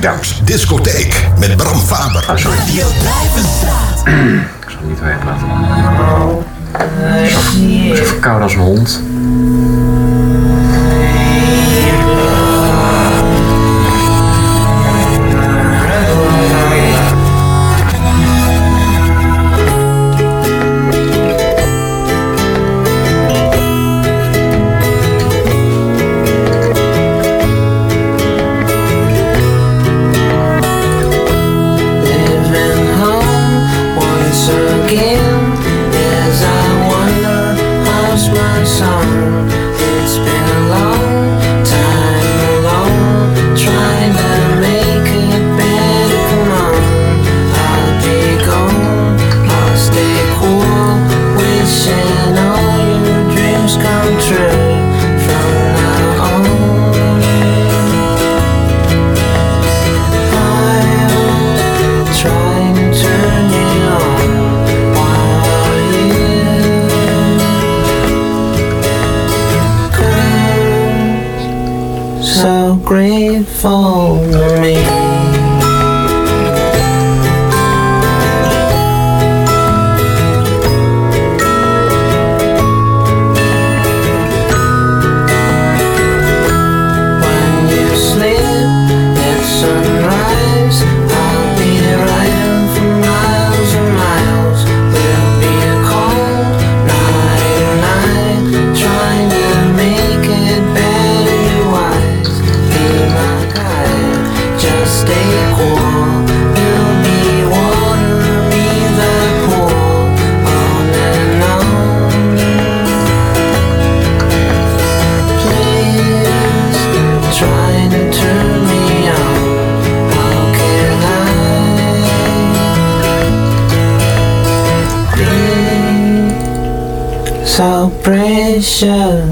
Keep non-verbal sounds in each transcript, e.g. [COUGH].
Dance. Discotheek met Bram Faber. blijven sorry. Ik zal niet weten laten. Ik zo verkouden als een hond.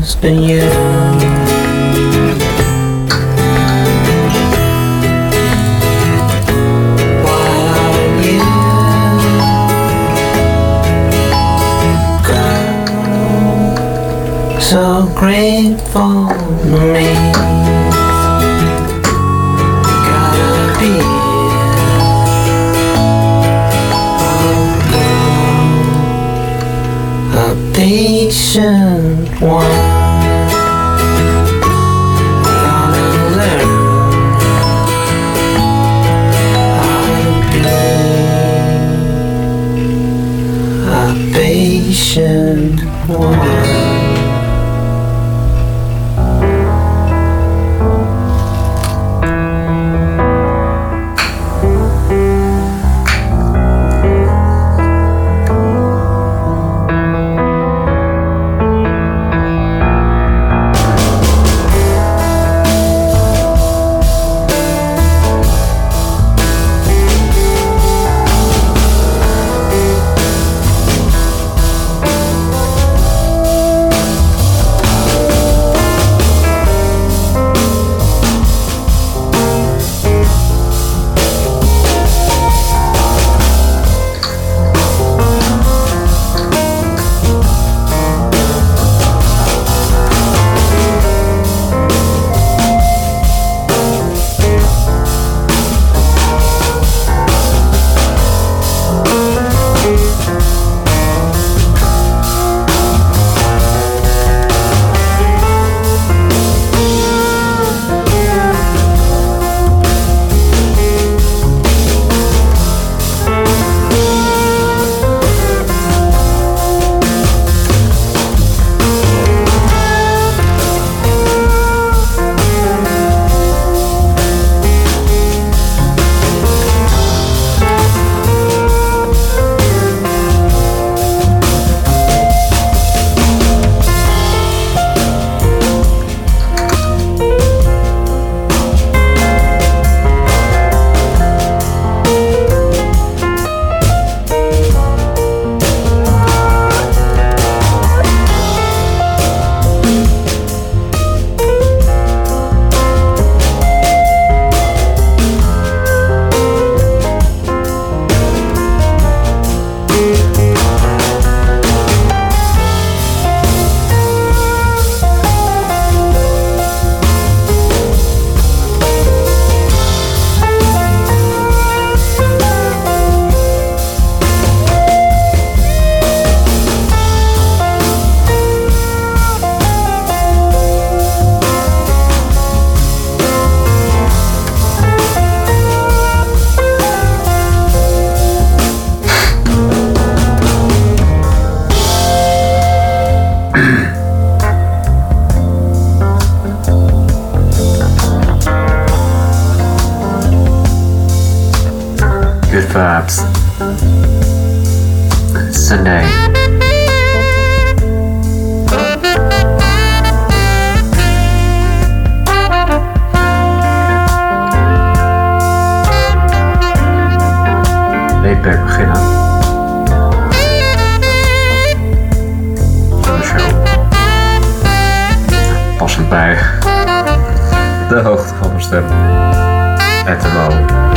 it's been you. Why are you so grateful to me? Fabs. Sunday. Laidback beginnen. Van de. Passend bij de hoogte van mijn stem. At the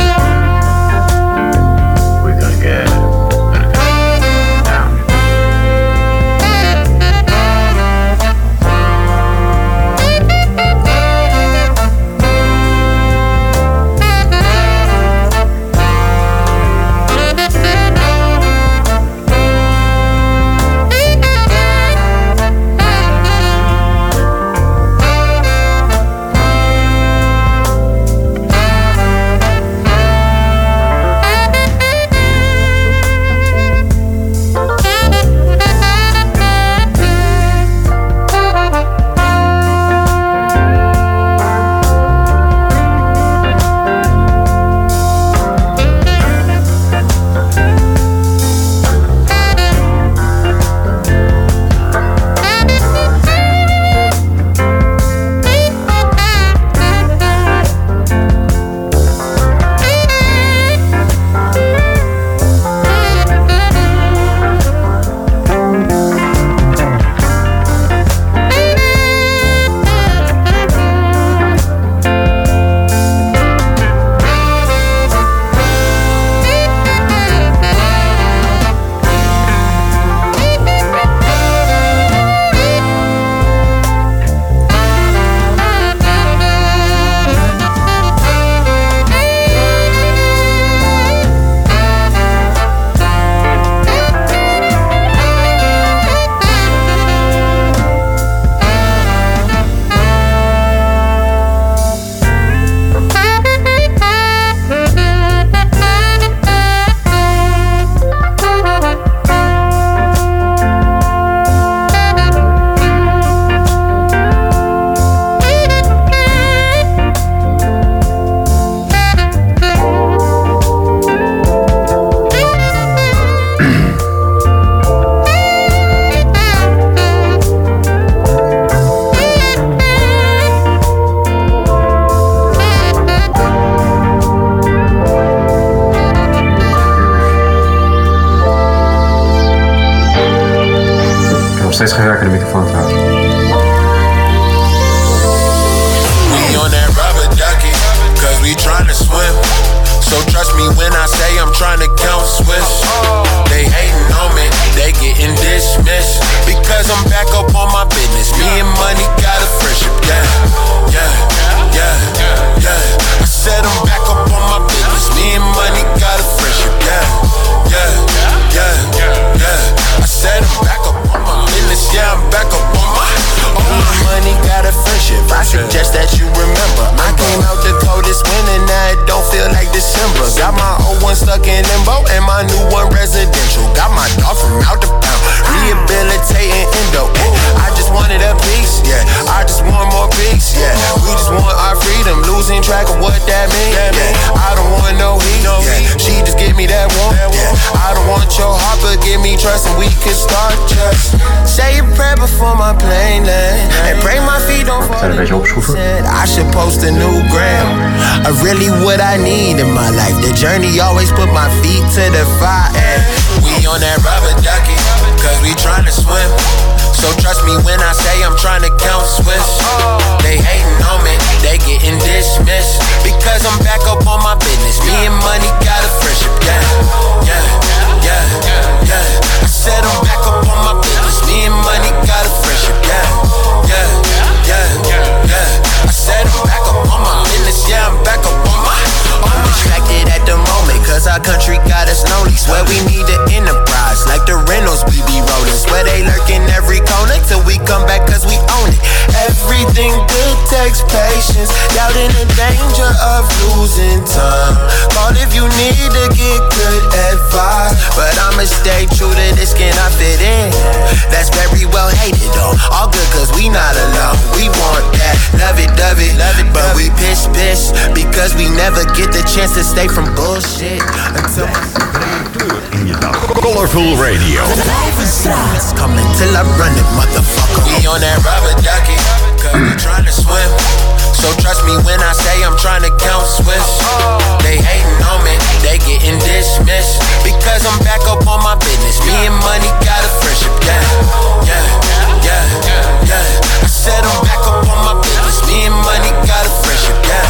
I should post a new gram. Really what I need in my life. The journey always put my feet to the fire. We on that rubber ducky, cause we tryna swim. So trust me when I say I'm tryna count Swiss. They hating on me, they getting dismissed. Because I'm back up on my business. Me and money got a friendship, yeah, cause our country got us lonely. Swear we need an enterprise, like the Reynolds we be rolling. Swear they lurk in every corner till we come back, cause we own it. Everything good takes patience, doubting the danger of losing time. Call if you need to get good advice, but I'ma stay true to this skin I fit in. That's very well hated though. All good cause we not alone. We want that. Love it, love it, love it. But we piss, piss because we never get the chance to stay from bullshit until my In je dag. Colorful Radio. It's coming till I run it, motherfucker. We on that rubber ducky, cause we trying to swim. So trust me when I say I'm trying to count Swiss. They hating on me, they getting dismissed. Because I'm back up on my business. Me and money got a friendship, yeah, yeah, yeah, yeah. I said I'm back up on my business. Me and money got a friendship, yeah,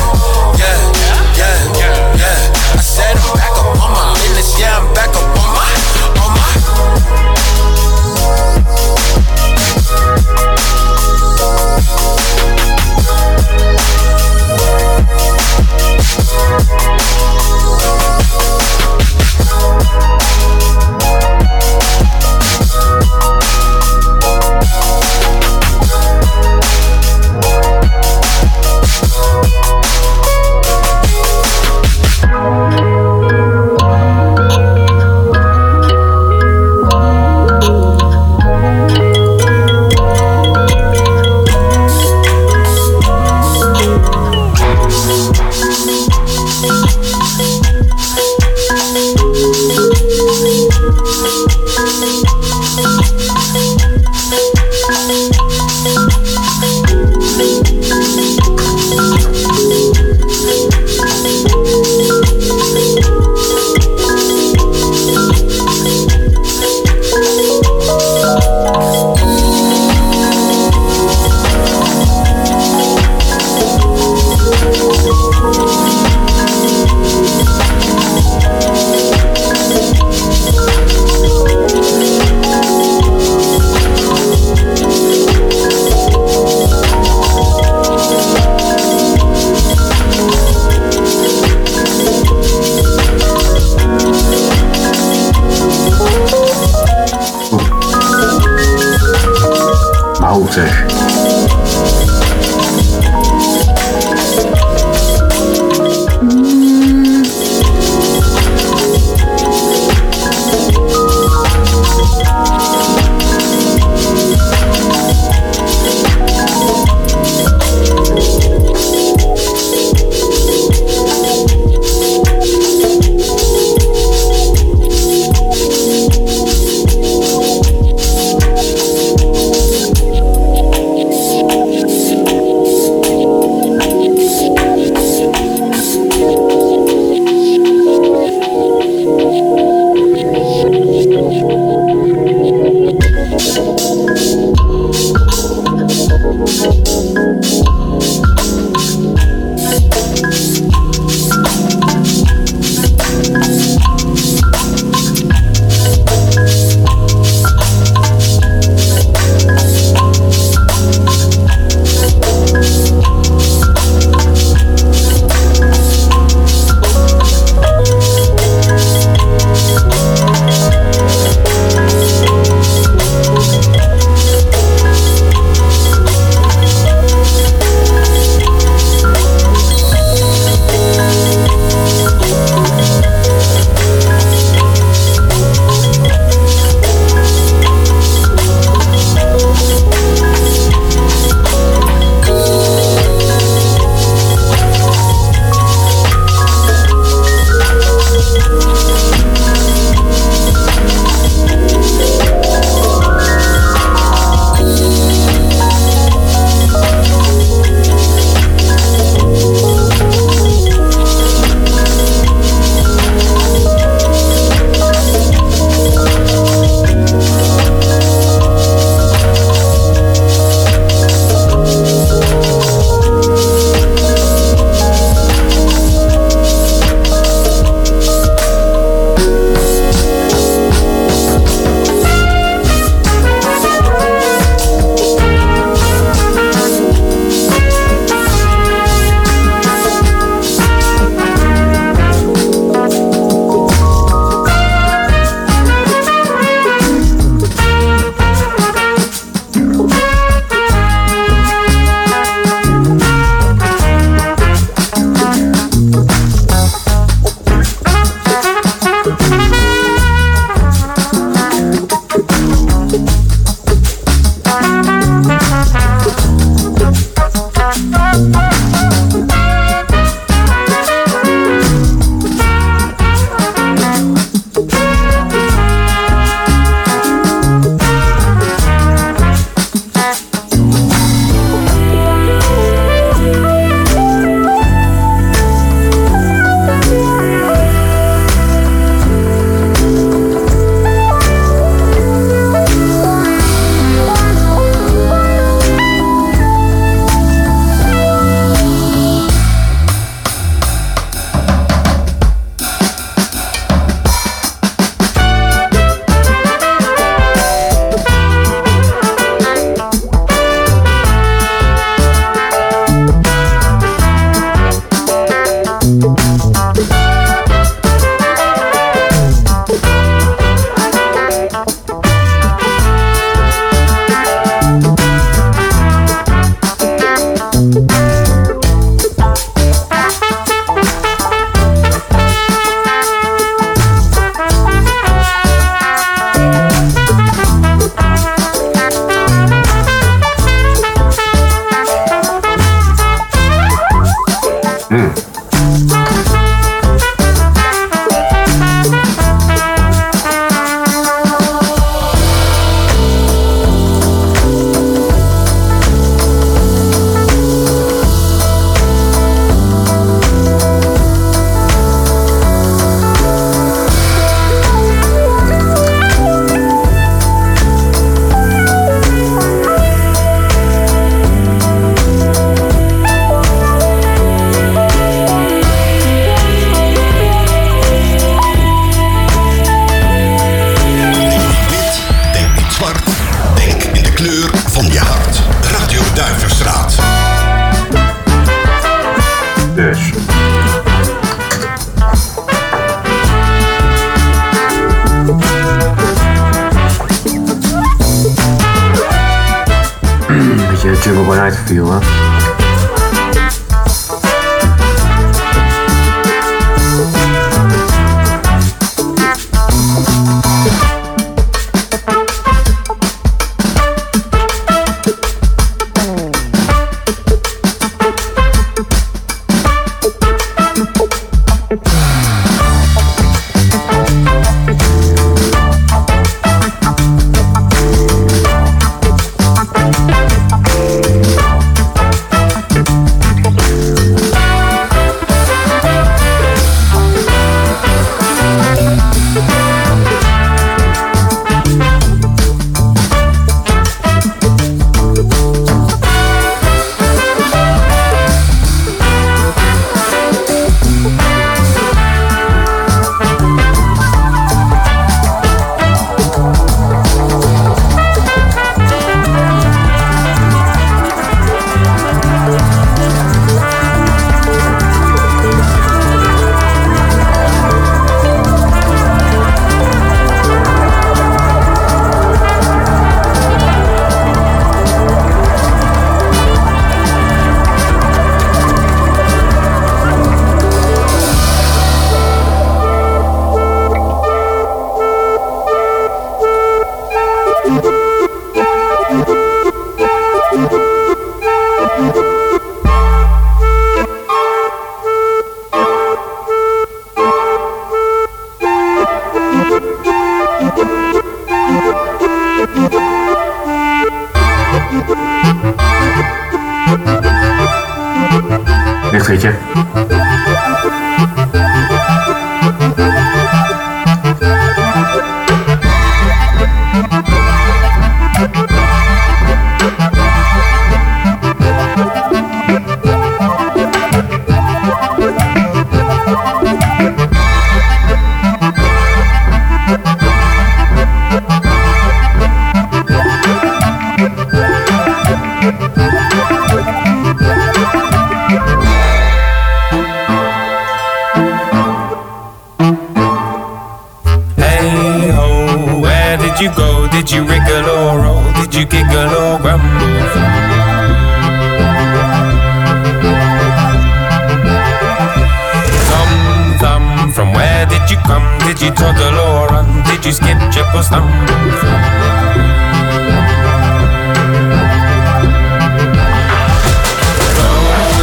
you toddle or run? Did you skip, trip or stumble? Go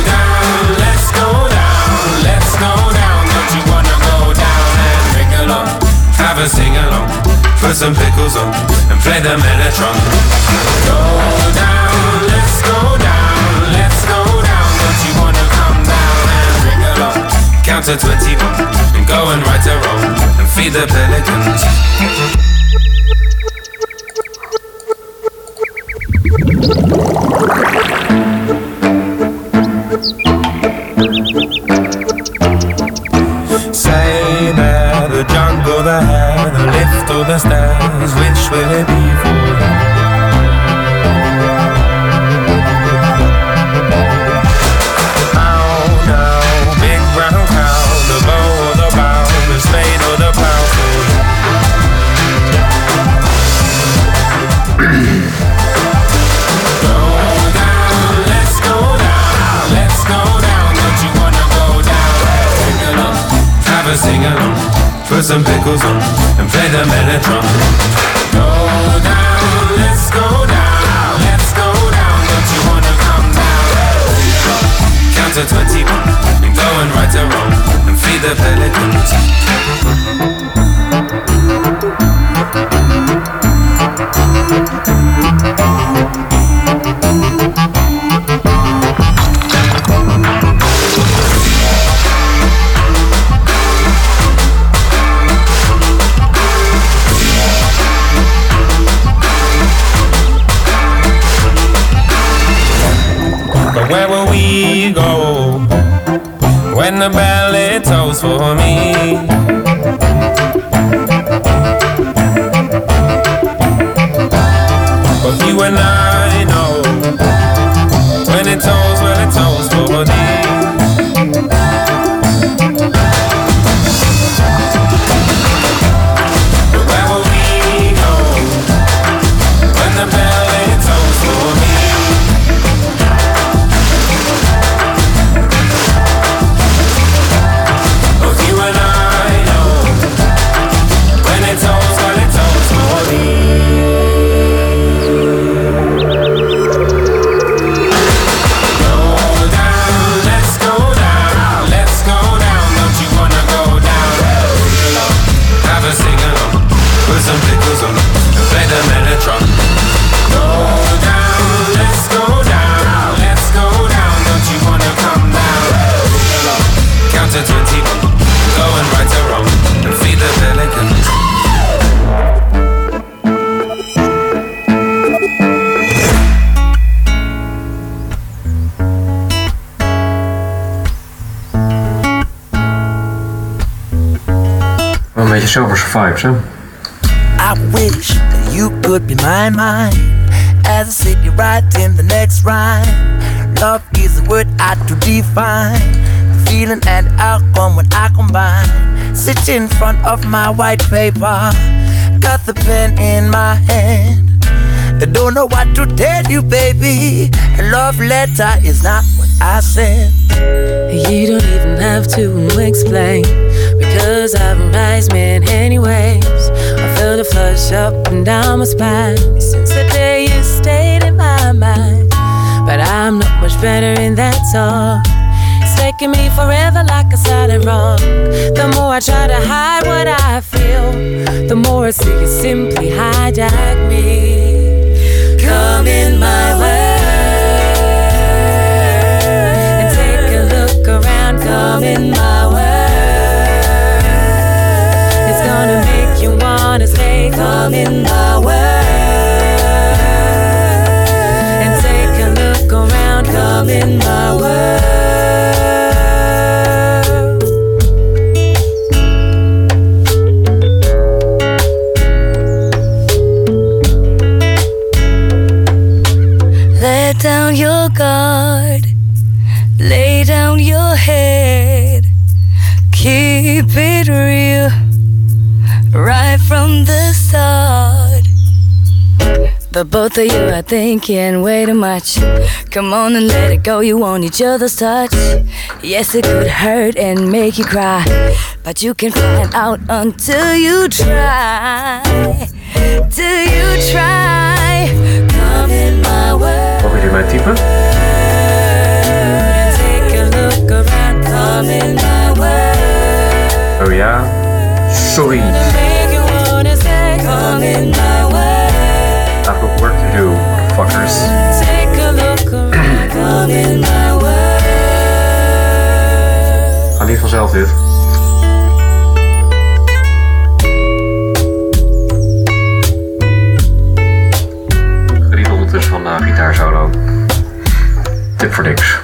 down, let's go down, let's go down. Don't you wanna go down and wriggle on? Have a sing along, put some pickles on, and play the mellotron. Go down, let's go down, let's go down. Don't you wanna come down and wriggle on? Count to 21 and go and right a wrong feed the pelicans. Put some pickles on, and play the mellotron. Go down, let's go down, let's go down. Don't you wanna come down? Count to twenty-one, and go and right a wrong, and feed the pelicans. The ballet tolls for me? But you and I Beetje zomerse vibes, hè? I wish that you could be my mind as I sit you right in the next rhyme. Love is a word I to define. The feeling and outcome when I combine. Sit in front of my white paper, got the pen in my hand. I don't know what to tell you, baby. A love letter is not what I said. You don't even have to explain because I'm a wise man, anyways. I feel the flush up and down my spine since the day you stayed in my mind. But I'm not much better in that song. It's taking me forever like a solid rock. The more I try to hide what I feel, the more I see you simply hijack me. Come in my way and take a look around. Come in my way. You wanna stay. Come in my way and take a look around. Come in my But both of you are thinking way too much. Come on and let it go, you want each other's touch. Yes, it could hurt and make you cry, but you can find out until you try. Till you try. Come in my way. Of jullie mijn type? Take a look around, come in my way. Oh ja? Sorry. Make you wanna stay, come in my way. I've got work to do, fuckers. Take a look around, in my way. Ga niet vanzelf dit. Geniet ondertussen van de gitaarsolo. Tip voor niks.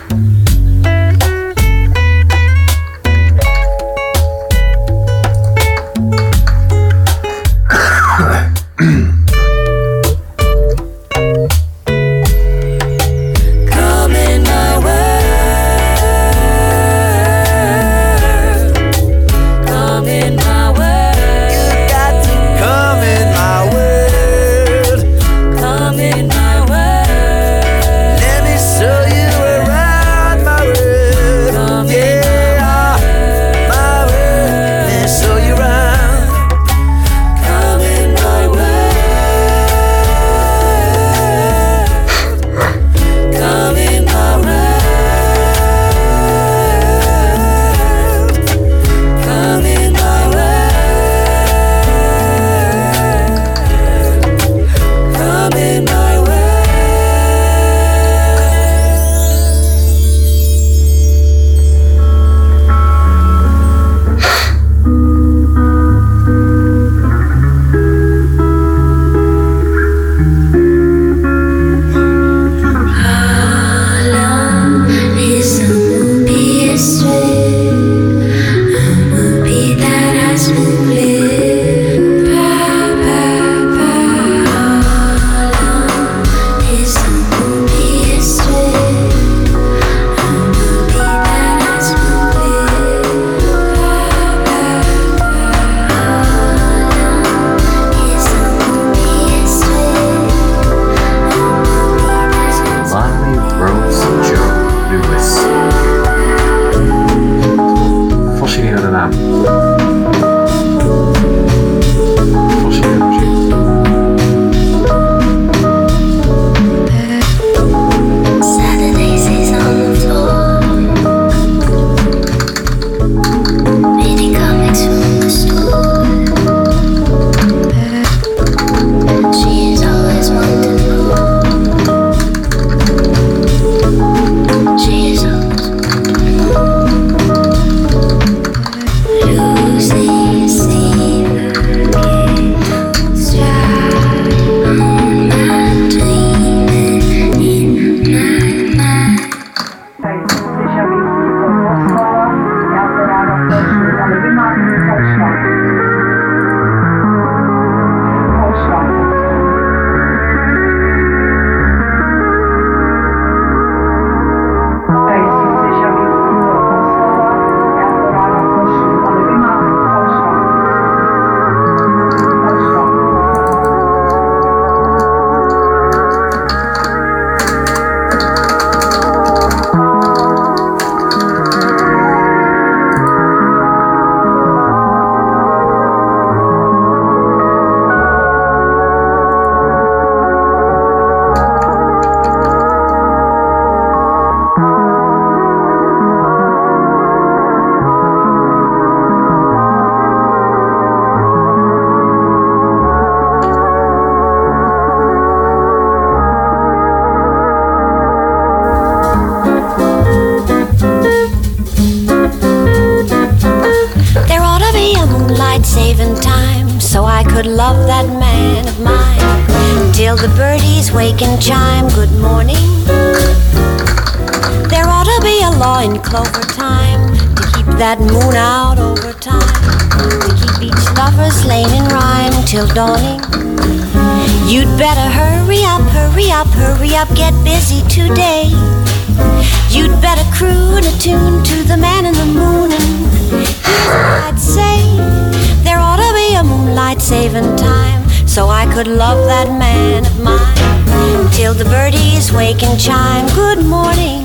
Could love that man of mine till the birdies wake and chime good morning. There ought to be a law in clover time to keep that moon out over time, to keep each lover's lane in rhyme till dawning. You'd better hurry up, hurry up, hurry up, get busy today. You'd better croon a tune to the man in the moon and I'd say. There ought to be a moonlight saving time so I could love that man of mine till the birdies wake and chime good morning.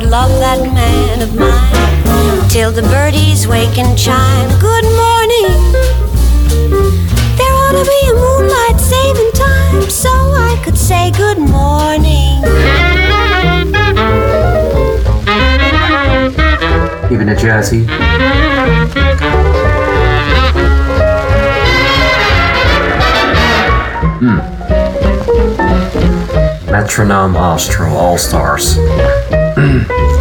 Could love that man of mine till the birdies wake and chime. Good morning. There ought to be a moonlight saving time, so I could say good morning. Even a Jersey. Hmm. Metronome Austro All Stars. Mm-hmm.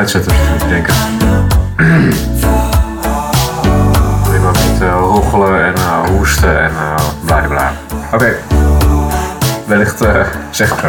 uitzetten, moet ik denken. Alleen maar niet uh, roggelen en eh, hoesten en eh, bla bla. Oké. Okay. Wellicht eh, zeg ik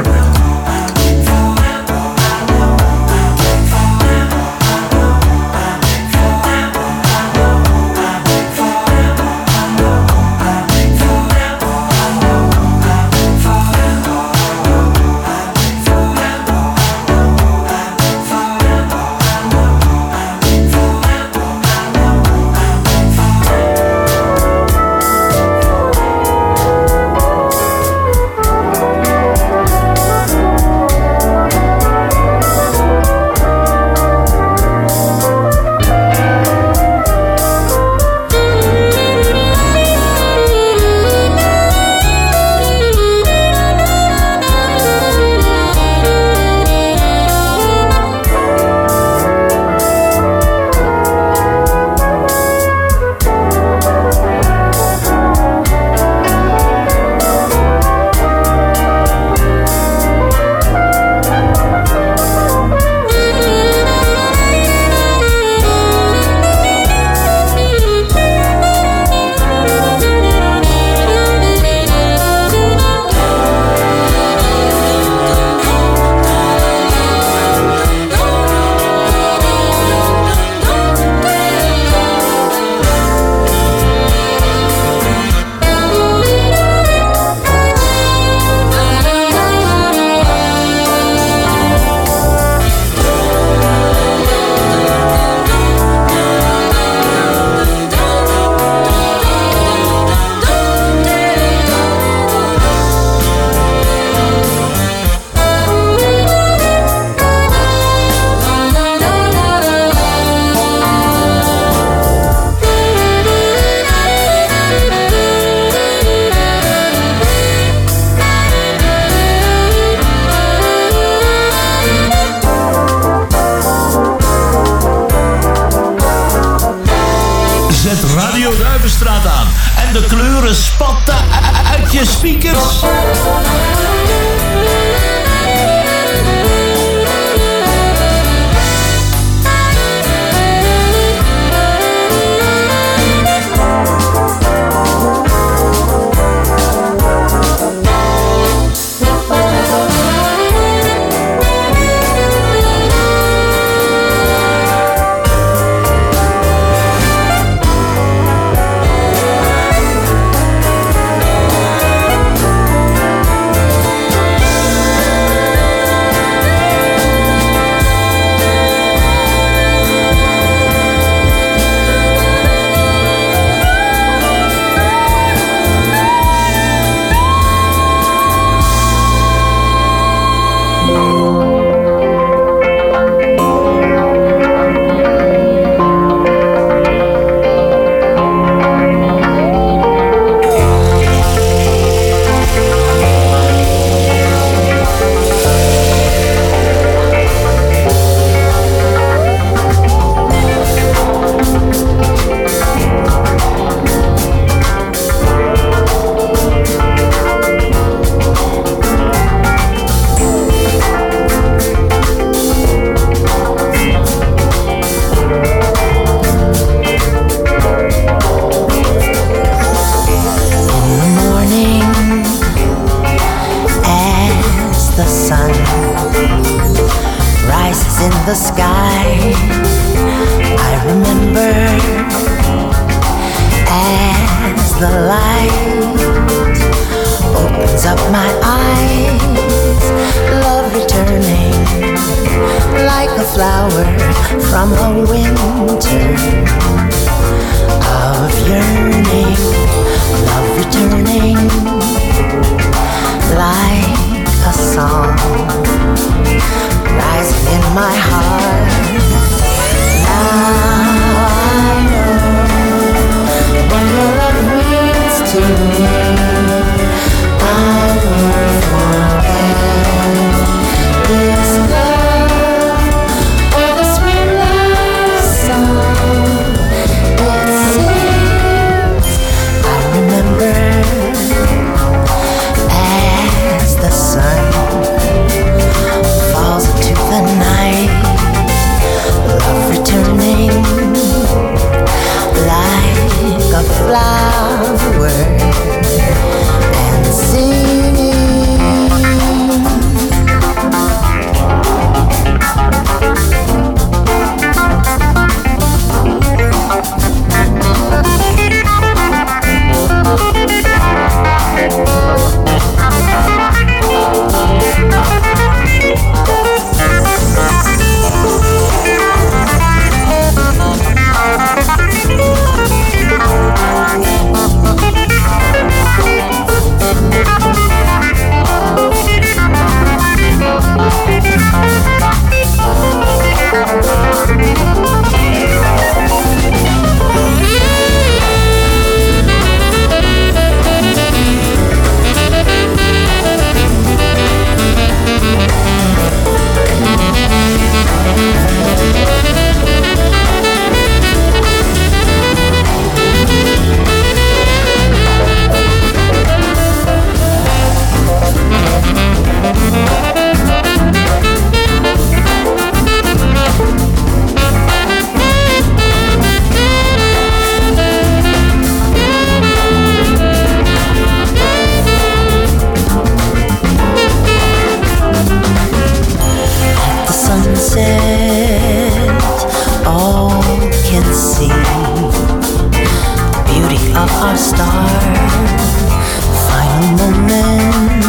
Final moments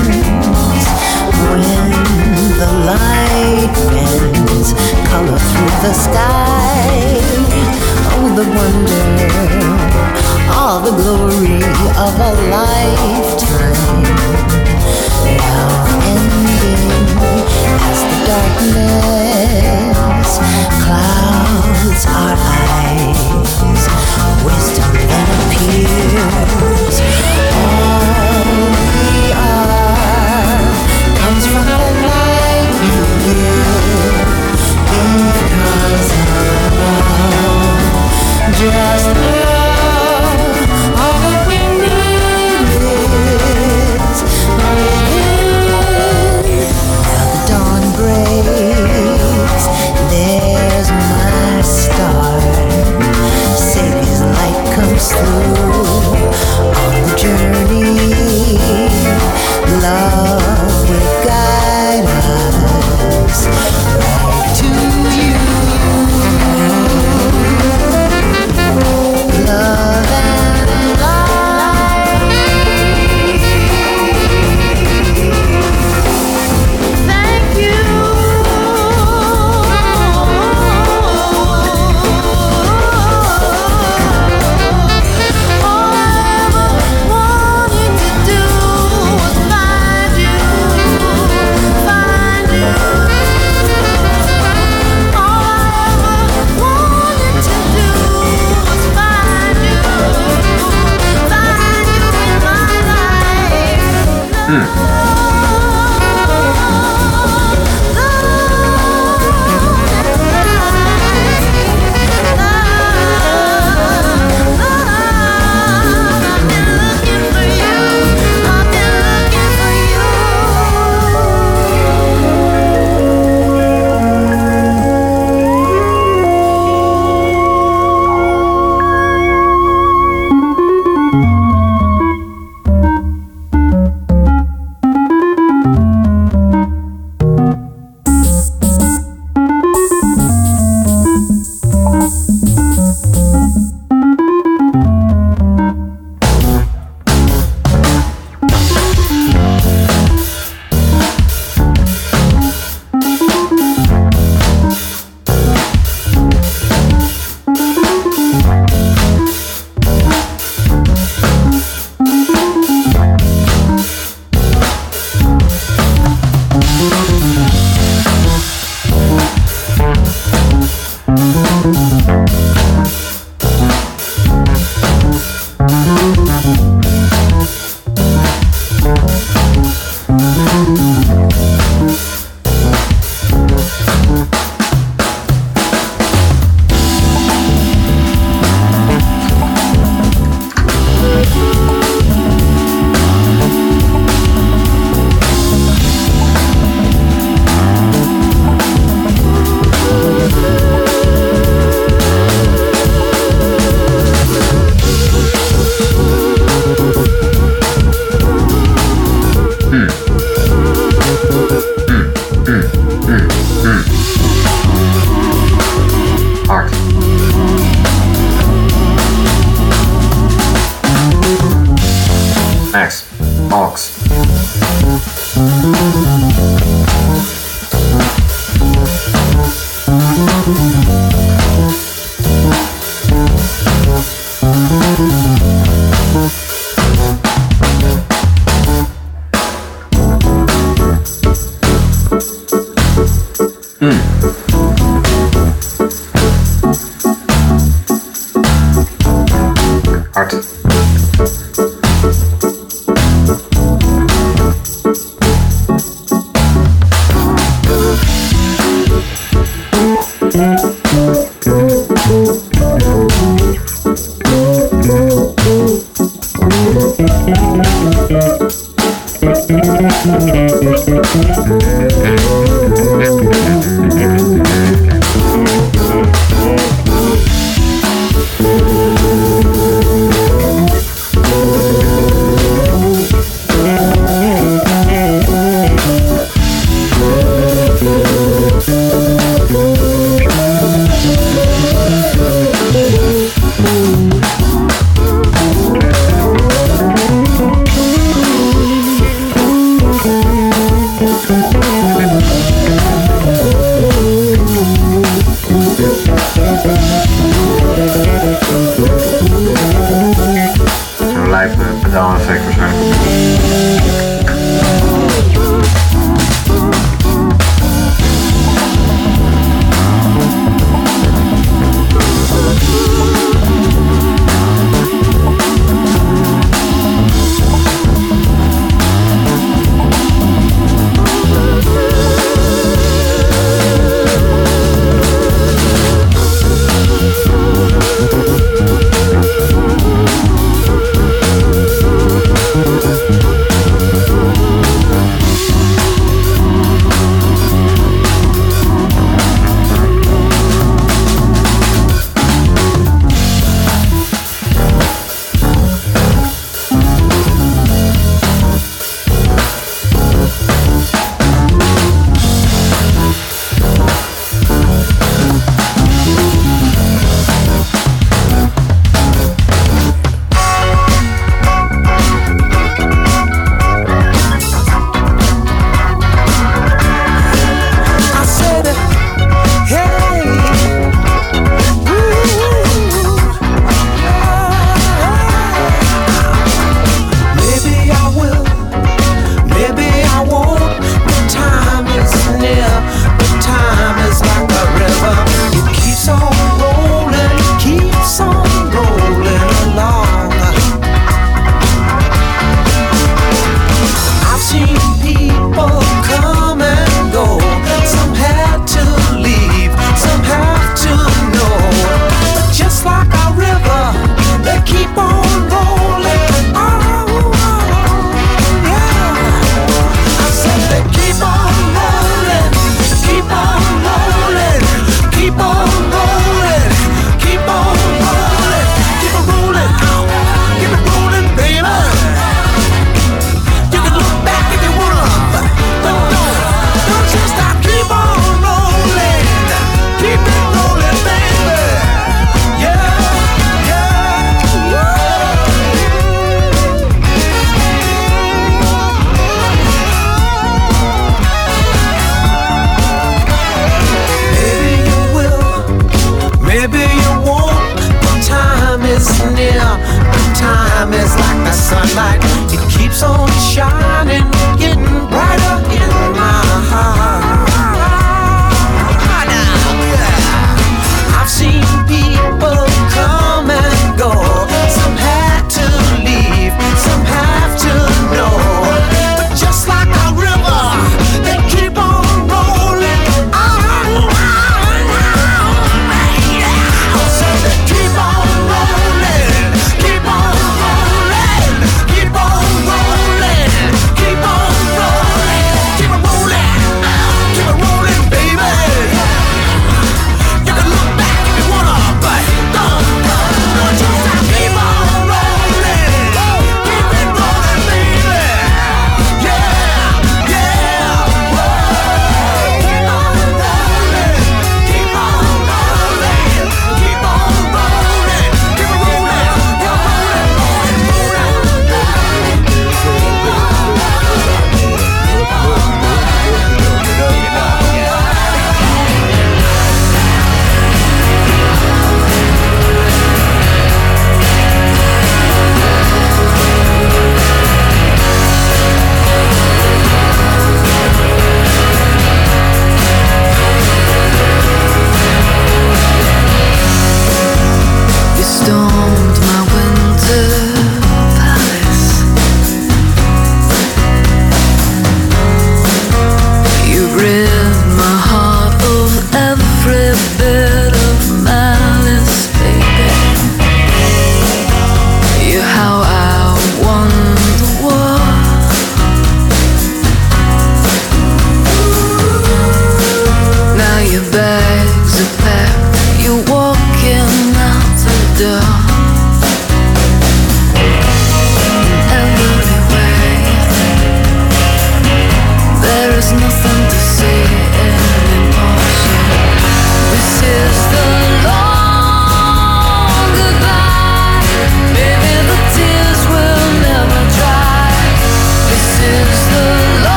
when the light bends, color through the sky.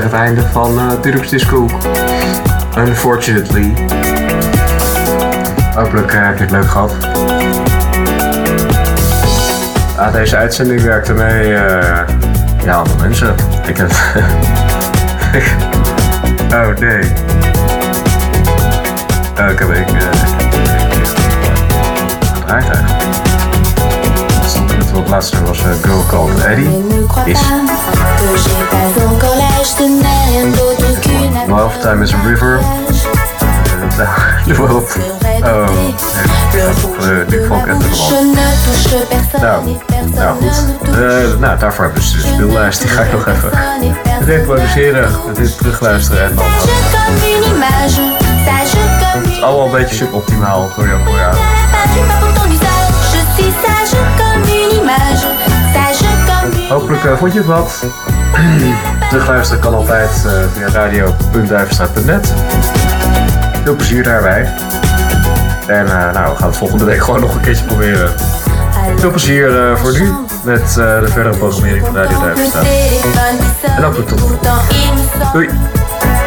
Tegen het einde van uh, Dirks Disco. Unfortunately. Hopelijk eh, heb je het leuk gehad. Ah, deze uitzending werkte mee eh ja, allemaal mensen. Ik heb... [LAUGHS] oh nee. Oh, ik heb ik... eh gedraaid eigenlijk. Het laatste was eh, Girl Called Eddie. Is My Lifetime is a River. Nou, doe op. Oh. Eh, Nu vond ik het gewoon. Nou, nou goed. Eh, nou, daarvoor hebben ze de speellijst. Die ga ik nog even reproduceren. Dit terugluisteren en dan. Het is allemaal een beetje suboptimaal voor jou. Voor jou. Hopelijk eh, vond je het wat. [CLEARS THROAT] Terugluisteren kan altijd eh, via radio.duivenstraat.net. Veel plezier daarbij. En eh, nou, we gaan het volgende week [LAUGHS] gewoon nog een keertje proberen. Veel plezier eh, voor nu met de verdere programmering van Radio Duivenstraat. En hopelijk tot. Doei!